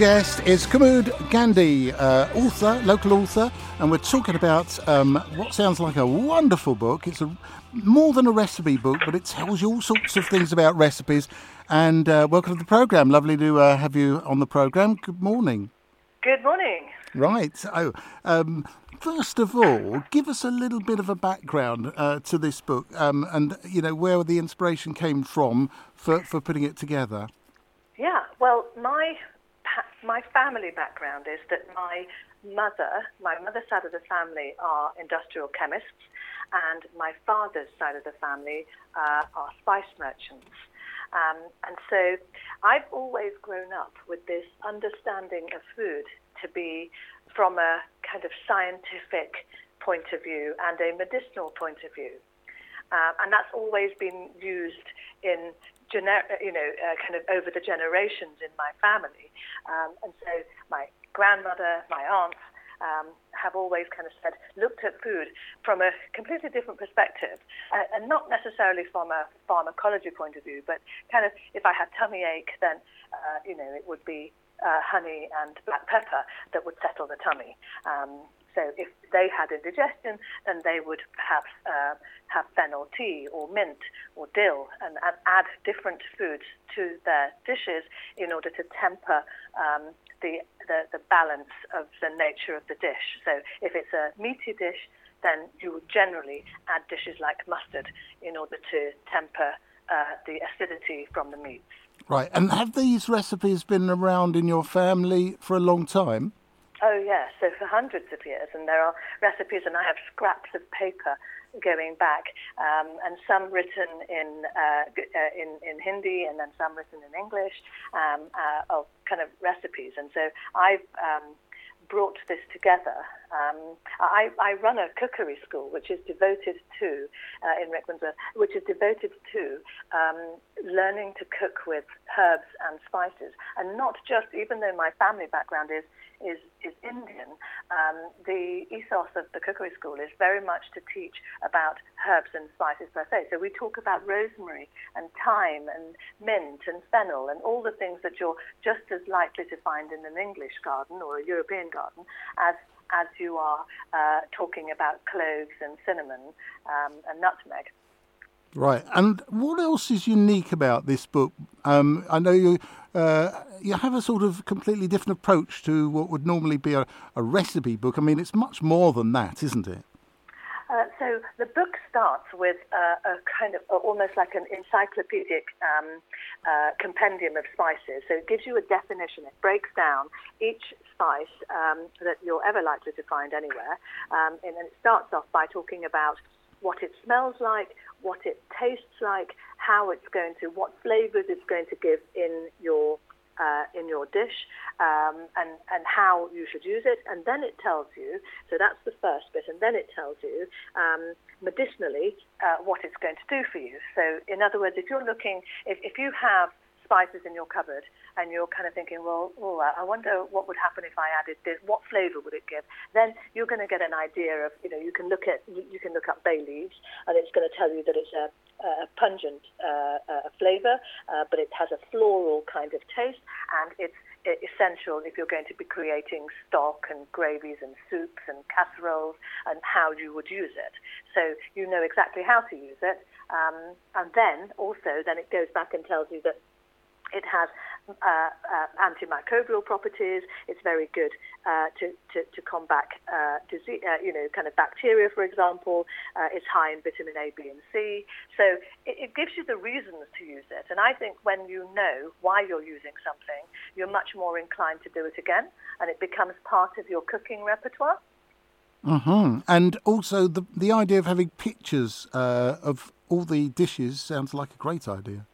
guest is Kumud Gandhi, uh, author, local author, and we're talking about um, what sounds like a wonderful book. It's a, more than a recipe book, but it tells you all sorts of things about recipes. And uh, welcome to the program. Lovely to uh, have you on the program. Good morning. Good morning. Right. So, um, first of all, give us a little bit of a background uh, to this book, um, and you know where the inspiration came from for, for putting it together. Yeah. Well, my my family background is that my mother, my mother's side of the family are industrial chemists, and my father's side of the family uh, are spice merchants. Um, and so I've always grown up with this understanding of food to be from a kind of scientific point of view and a medicinal point of view. Uh, and that's always been used in gener- you know, uh, kind of over the generations in my family. Um, and so my grandmother, my aunts, um, have always kind of said, looked at food from a completely different perspective, uh, and not necessarily from a pharmacology point of view, but kind of if I had tummy ache, then uh, you know it would be uh, honey and black pepper that would settle the tummy. Um, so if they had indigestion, then they would perhaps uh, have fennel tea or mint or dill and, and, add different foods to their dishes in order to temper um, the, the, the balance of the nature of the dish. So if it's a meaty dish, then you would generally add dishes like mustard in order to temper uh, the acidity from the meats. Right, and have these recipes been around in your family for a long time? Oh, yes. So for hundreds of years, and there are recipes, and I have scraps of paper going back, um, and some written in, uh, uh, in in Hindi, and then some written in English um, uh, of kind of recipes. And so I've um, brought this together. Um, I, I, run a cookery school which is devoted to, uh, in Rickmansworth, which is devoted to um, learning to cook with herbs and spices, and not just, even though my family background is is, is Indian, um, the ethos of the cookery school is very much to teach about herbs and spices per se. So we talk about rosemary and thyme and mint and fennel and all the things that you're just as likely to find in an English garden or a European garden as as you are uh, talking about cloves and cinnamon um, and nutmeg. Right. And what else is unique about this book? Um, I know you uh, you have a sort of completely different approach to what would normally be a, a recipe book. I mean, it's much more than that, isn't it? Uh, so the book starts with uh, a kind of almost like an encyclopedic um, uh, compendium of spices. So it gives you a definition. It breaks down each spice um, that you're ever likely to find anywhere, um, and then it starts off by talking about what it smells like, what it tastes like, how it's going to, what flavors it's going to give in your uh, in your dish, um, and and how you should use it, and then it tells you. So that's the first bit, and then it tells you um, medicinally uh, what it's going to do for you. So in other words, if you're looking, if if you have spices in your cupboard and you're kind of thinking, well, oh, I wonder what would happen if I added this. What flavor would it give? Then you're going to get an idea of, you know, you can look at, you can look up bay leaves, and it's going to tell you that it's a, a pungent uh, a flavor, uh, but it has a floral kind of taste, and it's essential if you're going to be creating stock and gravies and soups and casseroles and how you would use it. So you know exactly how to use it. Um, and then also, then it goes back and tells you that it has uh, uh, antimicrobial properties. It's very good uh, to, to, to, combat uh, disease, uh, you know, kind of bacteria, for example. Uh, it's high in vitamin A, B, and C. So it, it, gives you the reasons to use it. And I think when you know why you're using something, you're much more inclined to do it again, and it becomes part of your cooking repertoire. Mm-hmm. And also the the idea of having pictures of all the dishes sounds like a great idea.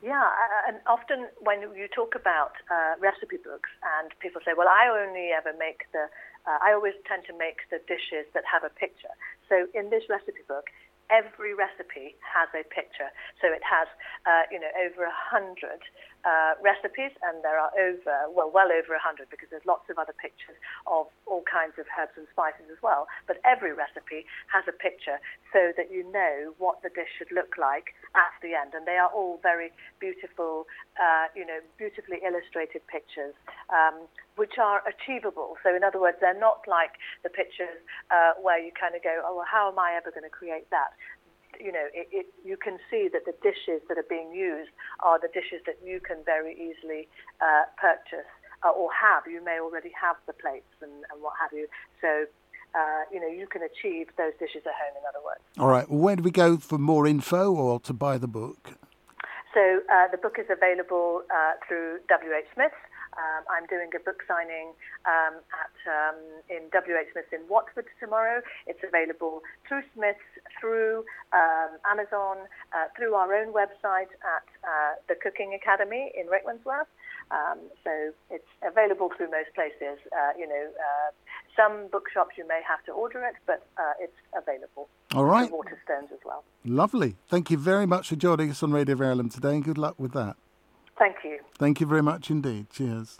Yeah, and often when you talk about uh, recipe books and people say, well, I only ever make the, uh, I always tend to make the dishes that have a picture. So in this recipe book, every recipe has a picture. So it has, uh, you know, over a hundred uh, recipes, and there are over, well, well over a hundred because there's lots of other pictures of all kinds of herbs and spices as well. But every recipe has a picture so that you know what the dish should look like at the end, and they are all very beautiful uh, you know, beautifully illustrated pictures, um, which are achievable. So, in other words, they're not like the pictures uh, where you kind of go, oh, well, how am I ever going to create that? You know, it, it, you can see that the dishes that are being used are the dishes that you can very easily uh, purchase uh, or have. You may already have the plates and, and what have you. So, uh, you know, you can achieve those dishes at home, in other words. All right. Where do we go for more info or to buy the book? So uh, the book is available uh, through WH Smith's. Um, I'm doing a book signing um, at um, in WH Smith's in Watford tomorrow. It's available through Smith's, through um, Amazon, uh, through our own website at uh, the Cooking Academy in Rickmansworth. Um, so it's available through most places. Uh, you know, uh, some bookshops you may have to order it, but uh, it's available. All right. Waterstones as well. Lovely. Thank you very much for joining us on Radio Verulam today, and good luck with that. Thank you. Thank you very much indeed. Cheers.